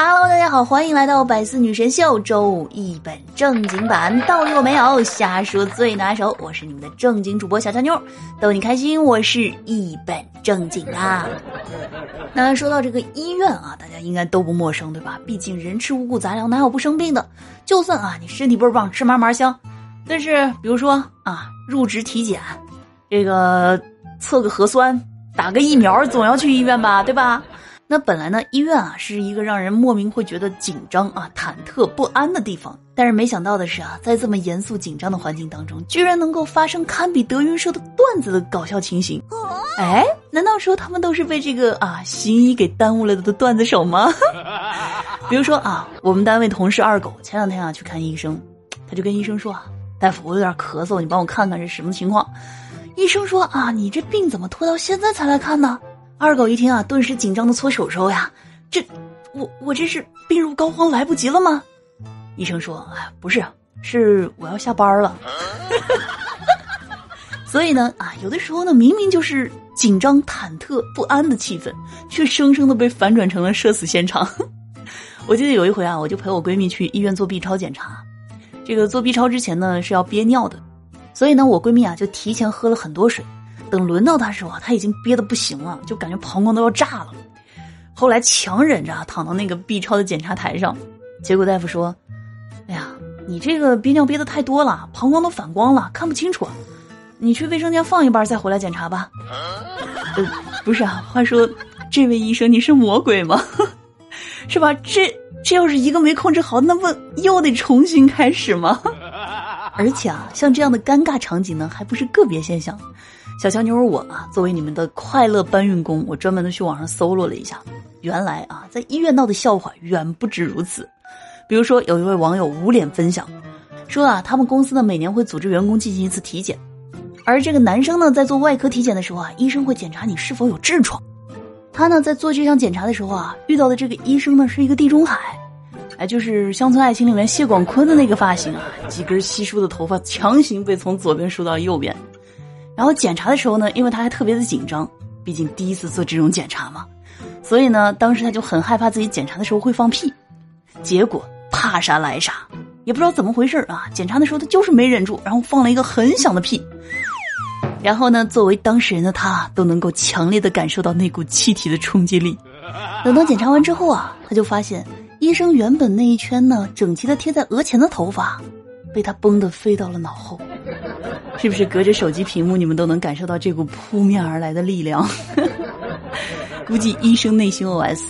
Hello，大家好，欢迎来到《百思女神秀》周五一本正经版，道理我没有，瞎说最拿手。我是你们的正经主播小乔妞，逗你开心，我是一本正经的。那说到这个医院啊，大家应该都不陌生，对吧？毕竟人吃五谷杂粮，哪有不生病的？就算啊，你身体倍儿棒，吃嘛嘛香，但是比如说啊，入职体检，这个测个核酸，打个疫苗，总要去医院吧，对吧？那本来呢，医院啊是一个让人莫名会觉得紧张啊、忐忑不安的地方。但是没想到的是啊，在这么严肃紧张的环境当中，居然能够发生堪比德云社的段子的搞笑情形。哎，难道说他们都是被这个啊行医给耽误了的段子手吗？比如说啊，我们单位同事二狗前两天啊去看医生，他就跟医生说啊，大夫，我有点咳嗽，你帮我看看是什么情况。医生说啊，你这病怎么拖到现在才来看呢？二狗一听啊，顿时紧张的搓手手呀，这，我我这是病入膏肓来不及了吗？医生说，哎，不是，是我要下班了。所以呢，啊，有的时候呢，明明就是紧张、忐忑、不安的气氛，却生生的被反转成了社死现场。我记得有一回啊，我就陪我闺蜜去医院做 B 超检查，这个做 B 超之前呢是要憋尿的，所以呢，我闺蜜啊就提前喝了很多水。等轮到他时候啊，他已经憋得不行了，就感觉膀胱都要炸了。后来强忍着躺到那个 B 超的检查台上，结果大夫说：“哎呀，你这个憋尿憋的太多了，膀胱都反光了，看不清楚。你去卫生间放一半再回来检查吧。”呃，不是啊，话说，这位医生你是魔鬼吗？是吧？这这要是一个没控制好，那不又得重新开始吗？而且啊，像这样的尴尬场景呢，还不是个别现象。小强妞儿，我啊，作为你们的快乐搬运工，我专门的去网上搜罗了一下，原来啊，在医院闹的笑话远不止如此。比如说，有一位网友捂脸分享，说啊，他们公司呢每年会组织员工进行一次体检，而这个男生呢在做外科体检的时候啊，医生会检查你是否有痔疮。他呢在做这项检查的时候啊，遇到的这个医生呢是一个地中海，哎，就是《乡村爱情》里面谢广坤的那个发型啊，几根稀疏的头发强行被从左边梳到右边。然后检查的时候呢，因为他还特别的紧张，毕竟第一次做这种检查嘛，所以呢，当时他就很害怕自己检查的时候会放屁。结果怕啥来啥，也不知道怎么回事啊！检查的时候他就是没忍住，然后放了一个很响的屁。然后呢，作为当事人的他都能够强烈的感受到那股气体的冲击力。等到检查完之后啊，他就发现医生原本那一圈呢整齐的贴在额前的头发，被他崩的飞到了脑后。是不是隔着手机屏幕，你们都能感受到这股扑面而来的力量？估计医生内心 OS：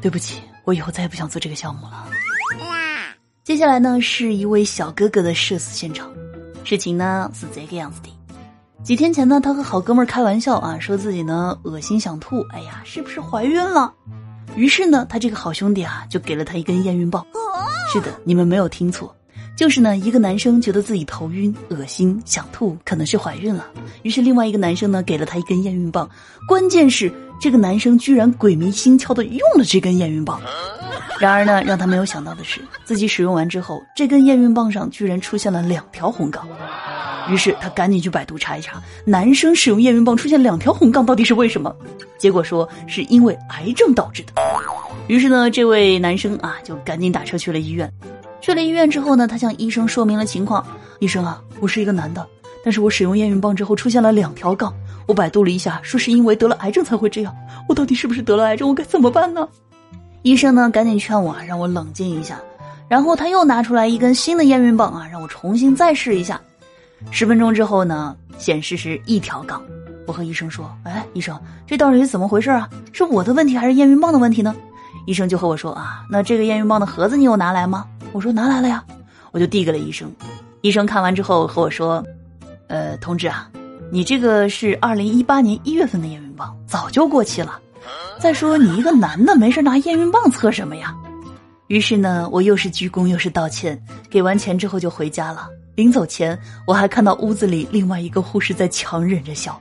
对不起，我以后再也不想做这个项目了。接下来呢，是一位小哥哥的社死现场。事情呢是这个样子的：几天前呢，他和好哥们儿开玩笑啊，说自己呢恶心想吐，哎呀，是不是怀孕了？于是呢，他这个好兄弟啊，就给了他一根验孕棒。是的，你们没有听错。就是呢，一个男生觉得自己头晕、恶心、想吐，可能是怀孕了。于是另外一个男生呢，给了他一根验孕棒。关键是这个男生居然鬼迷心窍的用了这根验孕棒。然而呢，让他没有想到的是，自己使用完之后，这根验孕棒上居然出现了两条红杠。于是他赶紧去百度查一查，男生使用验孕棒出现两条红杠到底是为什么？结果说是因为癌症导致的。于是呢，这位男生啊，就赶紧打车去了医院。去了医院之后呢，他向医生说明了情况。医生啊，我是一个男的，但是我使用验孕棒之后出现了两条杠。我百度了一下，说是因为得了癌症才会这样。我到底是不是得了癌症？我该怎么办呢？医生呢，赶紧劝我，让我冷静一下。然后他又拿出来一根新的验孕棒啊，让我重新再试一下。十分钟之后呢，显示是一条杠。我和医生说：“哎，医生，这到底是怎么回事啊？是我的问题还是验孕棒的问题呢？”医生就和我说：“啊，那这个验孕棒的盒子你有拿来吗？”我说拿来了呀，我就递给了医生。医生看完之后和我说：“呃，同志啊，你这个是二零一八年一月份的验孕棒，早就过期了。再说你一个男的，没事拿验孕棒测什么呀？”于是呢，我又是鞠躬又是道歉，给完钱之后就回家了。临走前，我还看到屋子里另外一个护士在强忍着笑。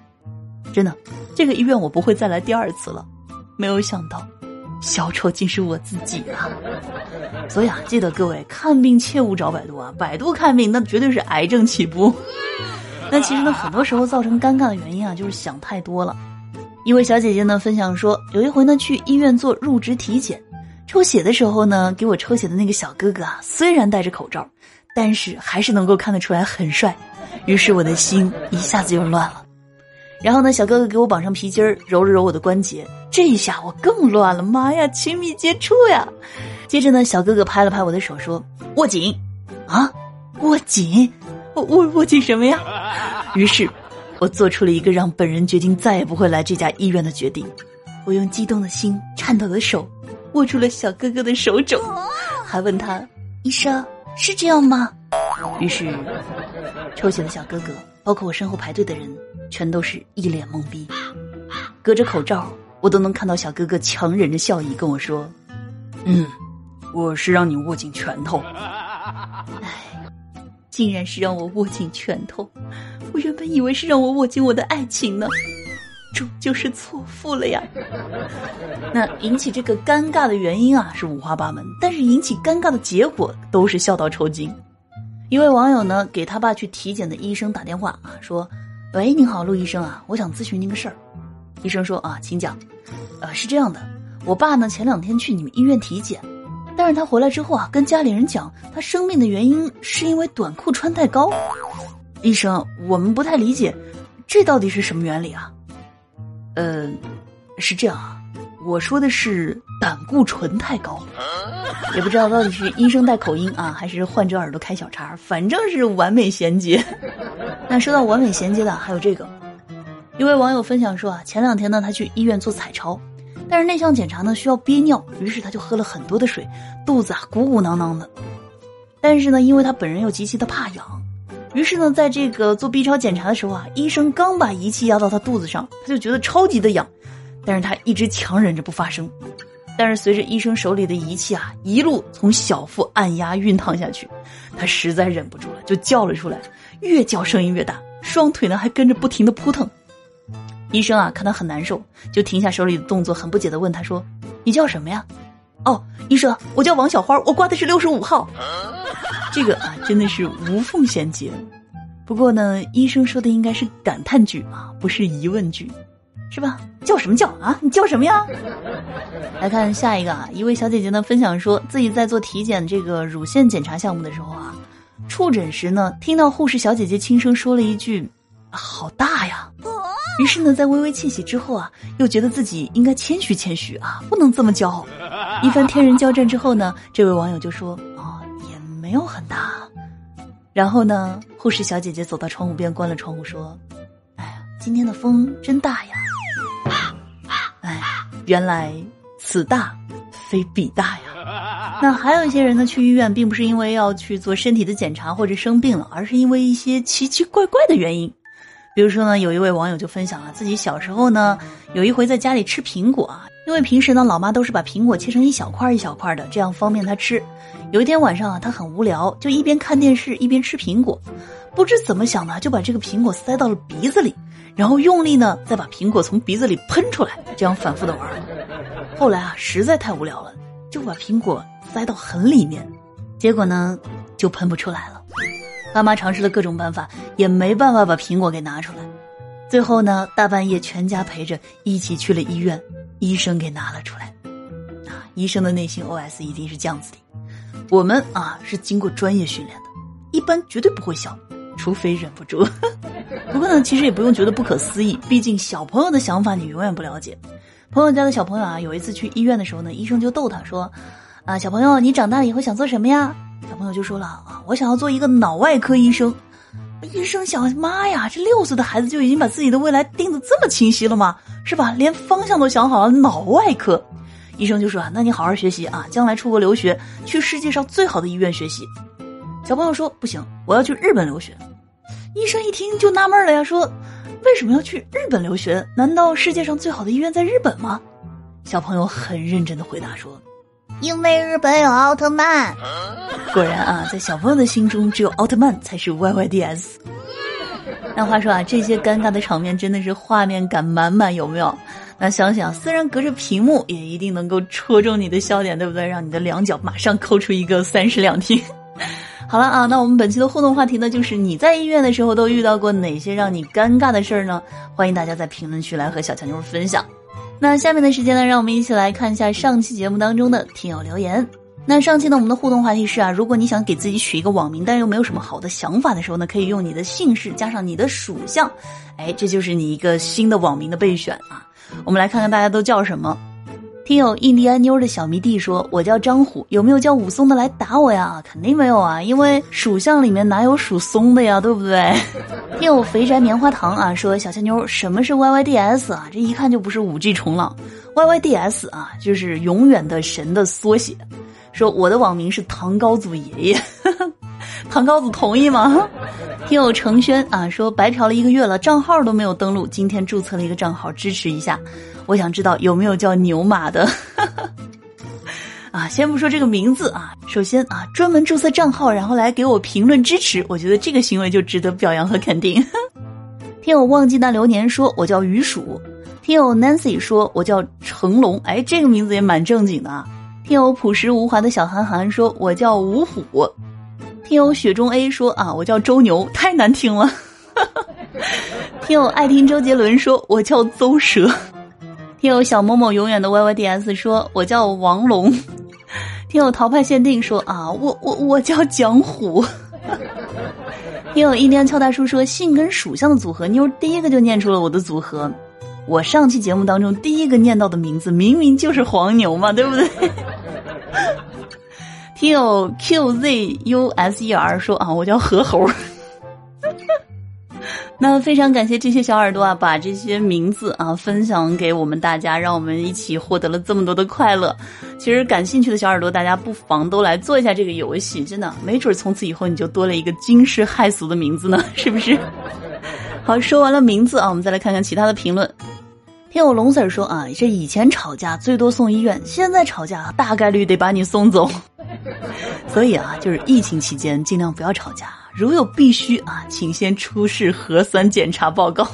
真的，这个医院我不会再来第二次了。没有想到，小丑竟是我自己啊！所以啊，记得各位看病切勿找百度啊，百度看病那绝对是癌症起步。那其实呢，很多时候造成尴尬的原因啊，就是想太多了。一位小姐姐呢分享说，有一回呢去医院做入职体检，抽血的时候呢，给我抽血的那个小哥哥啊，虽然戴着口罩，但是还是能够看得出来很帅，于是我的心一下子就乱了。然后呢，小哥哥给我绑上皮筋儿，揉了揉我的关节，这一下我更乱了，妈呀，亲密接触呀！接着呢，小哥哥拍了拍我的手说：“握紧，啊，握紧，握握握紧什么呀？”于是。我做出了一个让本人决定再也不会来这家医院的决定。我用激动的心、颤抖的手握住了小哥哥的手肘，还问他：“医生是这样吗？”于是，抽血的小哥哥，包括我身后排队的人，全都是一脸懵逼。隔着口罩，我都能看到小哥哥强忍着笑意跟我说：“嗯，我是让你握紧拳头。”哎，竟然是让我握紧拳头。我原本以为是让我握紧我的爱情呢，终究是错付了呀。那引起这个尴尬的原因啊是五花八门，但是引起尴尬的结果都是笑到抽筋。一位网友呢给他爸去体检的医生打电话啊，说：“喂，您好，陆医生啊，我想咨询您个事儿。”医生说：“啊，请讲。呃，是这样的，我爸呢前两天去你们医院体检，但是他回来之后啊，跟家里人讲，他生病的原因是因为短裤穿太高。”医生，我们不太理解，这到底是什么原理啊？呃，是这样啊，我说的是胆固醇太高，也不知道到底是医生带口音啊，还是患者耳朵开小差，反正是完美衔接。那说到完美衔接的，还有这个，一位网友分享说啊，前两天呢，他去医院做彩超，但是那项检查呢需要憋尿，于是他就喝了很多的水，肚子啊鼓鼓囊囊的，但是呢，因为他本人又极其的怕痒。于是呢，在这个做 B 超检查的时候啊，医生刚把仪器压到他肚子上，他就觉得超级的痒，但是他一直强忍着不发声。但是随着医生手里的仪器啊一路从小腹按压熨烫下去，他实在忍不住了，就叫了出来，越叫声音越大，双腿呢还跟着不停的扑腾。医生啊看他很难受，就停下手里的动作，很不解的问他说：“你叫什么呀？”“哦，医生，我叫王小花，我挂的是六十五号。”这个啊，真的是无缝衔接。不过呢，医生说的应该是感叹句啊，不是疑问句，是吧？叫什么叫啊？你叫什么呀？来看下一个啊，一位小姐姐呢分享说自己在做体检这个乳腺检查项目的时候啊，触诊时呢，听到护士小姐姐轻声说了一句：“好大呀。”于是呢，在微微窃喜之后啊，又觉得自己应该谦虚谦虚啊，不能这么骄傲。一番天人交战之后呢，这位网友就说。哦，也没有很大，然后呢？护士小姐姐走到窗户边，关了窗户，说：“哎呀，今天的风真大呀！哎，原来此大非彼大呀。那还有一些人呢，去医院并不是因为要去做身体的检查或者生病了，而是因为一些奇奇怪怪的原因。比如说呢，有一位网友就分享了自己小时候呢，有一回在家里吃苹果啊。”因为平时呢，老妈都是把苹果切成一小块一小块的，这样方便他吃。有一天晚上啊，他很无聊，就一边看电视一边吃苹果，不知怎么想的，就把这个苹果塞到了鼻子里，然后用力呢，再把苹果从鼻子里喷出来，这样反复的玩。后来啊，实在太无聊了，就把苹果塞到很里面，结果呢，就喷不出来了。爸妈尝试了各种办法，也没办法把苹果给拿出来。最后呢，大半夜全家陪着一起去了医院。医生给拿了出来，啊，医生的内心 OS 一定是这样子的：我们啊是经过专业训练的，一般绝对不会笑，除非忍不住。不过呢，其实也不用觉得不可思议，毕竟小朋友的想法你永远不了解。朋友家的小朋友啊，有一次去医院的时候呢，医生就逗他说：“啊，小朋友，你长大了以后想做什么呀？”小朋友就说了：“啊，我想要做一个脑外科医生。”医生想，妈呀，这六岁的孩子就已经把自己的未来定的这么清晰了吗？是吧？连方向都想好了，脑外科。医生就说啊，那你好好学习啊，将来出国留学，去世界上最好的医院学习。小朋友说不行，我要去日本留学。医生一听就纳闷了呀，说为什么要去日本留学？难道世界上最好的医院在日本吗？小朋友很认真的回答说。因为日本有奥特曼，果然啊，在小朋友的心中，只有奥特曼才是 Y Y D S。那话说啊，这些尴尬的场面真的是画面感满满，有没有？那想想，虽然隔着屏幕，也一定能够戳中你的笑点，对不对？让你的两脚马上抠出一个三室两厅。好了啊，那我们本期的互动话题呢，就是你在医院的时候都遇到过哪些让你尴尬的事儿呢？欢迎大家在评论区来和小强妞分享。那下面的时间呢，让我们一起来看一下上期节目当中的听友留言。那上期呢，我们的互动话题是啊，如果你想给自己取一个网名，但又没有什么好的想法的时候呢，可以用你的姓氏加上你的属相，哎，这就是你一个新的网名的备选啊。我们来看看大家都叫什么。听友印第安妞的小迷弟说：“我叫张虎，有没有叫武松的来打我呀？肯定没有啊，因为属相里面哪有属松的呀，对不对？” 听友肥宅棉花糖啊说：“小仙妞，什么是 YYDS 啊？这一看就不是五 G 冲浪，YYDS 啊，就是永远的神的缩写。说我的网名是唐高祖爷爷，唐高祖同意吗？”听友程轩啊说白嫖了一个月了，账号都没有登录，今天注册了一个账号支持一下。我想知道有没有叫牛马的？啊，先不说这个名字啊，首先啊，专门注册账号然后来给我评论支持，我觉得这个行为就值得表扬和肯定。听友忘记那流年说，我叫鱼鼠。听友 Nancy 说，我叫成龙。哎，这个名字也蛮正经的啊。听友朴实无华的小韩寒说，我叫五虎。听友雪中 A 说啊，我叫周牛，太难听了。听友爱听周杰伦说，我叫邹蛇。听友小某某永远的 YYDS 说，我叫王龙。听友淘派限定说啊，我我我叫蒋虎。听友一年俏大叔说，姓跟属相的组合，妞第一个就念出了我的组合。我上期节目当中第一个念到的名字，明明就是黄牛嘛，对不对？听友 QZUSER 说啊，我叫何猴。那非常感谢这些小耳朵啊，把这些名字啊分享给我们大家，让我们一起获得了这么多的快乐。其实感兴趣的小耳朵，大家不妨都来做一下这个游戏，真的，没准从此以后你就多了一个惊世骇俗的名字呢，是不是？好，说完了名字啊，我们再来看看其他的评论。听我龙 Sir 说啊，这以前吵架最多送医院，现在吵架大概率得把你送走。所以啊，就是疫情期间尽量不要吵架，如有必须啊，请先出示核酸检查报告，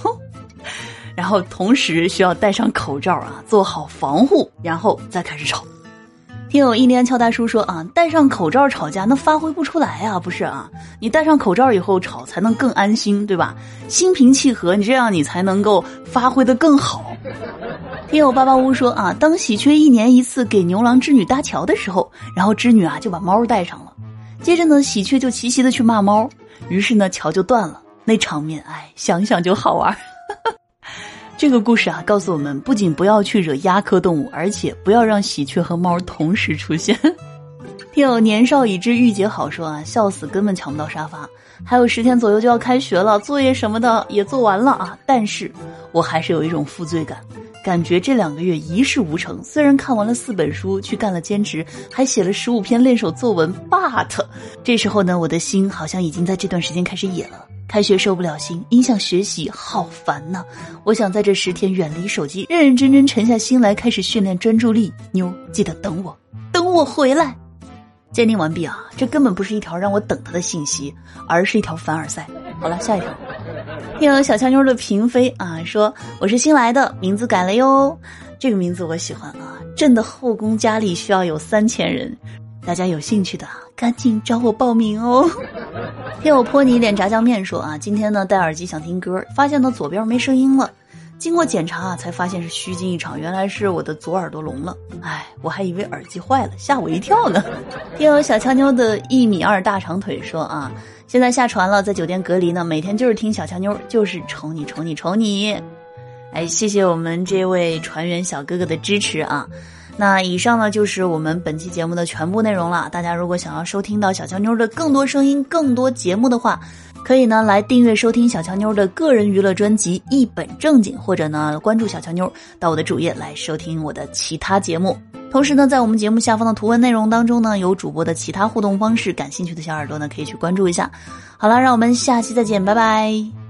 然后同时需要戴上口罩啊，做好防护，然后再开始吵。听友一年俏大叔说啊，戴上口罩吵架那发挥不出来啊，不是啊？你戴上口罩以后吵才能更安心，对吧？心平气和，你这样你才能够发挥的更好。听友八八屋说啊，当喜鹊一年一次给牛郎织女搭桥的时候，然后织女啊就把猫带上了，接着呢喜鹊就齐齐的去骂猫，于是呢桥就断了，那场面哎想想就好玩。这个故事啊，告诉我们不仅不要去惹鸦科动物，而且不要让喜鹊和猫同时出现。听友年少已知御姐好说啊，笑死，根本抢不到沙发。还有十天左右就要开学了，作业什么的也做完了啊，但是我还是有一种负罪感，感觉这两个月一事无成。虽然看完了四本书，去干了兼职，还写了十五篇练手作文，but 这时候呢，我的心好像已经在这段时间开始野了。开学受不了心，影响学习，好烦呐！我想在这十天远离手机，认认真真沉下心来开始训练专注力。妞，记得等我，等我回来。鉴定完毕啊，这根本不是一条让我等他的信息，而是一条凡尔赛。好了，下一条。听有小强妞的嫔妃啊说，我是新来的，名字改了哟。这个名字我喜欢啊，朕的后宫佳丽需要有三千人。大家有兴趣的赶紧找我报名哦！听我泼你一脸炸酱面说啊，今天呢戴耳机想听歌，发现呢左边没声音了，经过检查啊才发现是虚惊一场，原来是我的左耳朵聋了，哎，我还以为耳机坏了，吓我一跳呢。听我小强妞的一米二大长腿说啊，现在下船了，在酒店隔离呢，每天就是听小强妞，就是瞅你瞅你瞅你，哎，谢谢我们这位船员小哥哥的支持啊。那以上呢就是我们本期节目的全部内容了。大家如果想要收听到小强妞的更多声音、更多节目的话，可以呢来订阅收听小强妞的个人娱乐专辑《一本正经》，或者呢关注小强妞到我的主页来收听我的其他节目。同时呢，在我们节目下方的图文内容当中呢，有主播的其他互动方式，感兴趣的小耳朵呢可以去关注一下。好了，让我们下期再见，拜拜。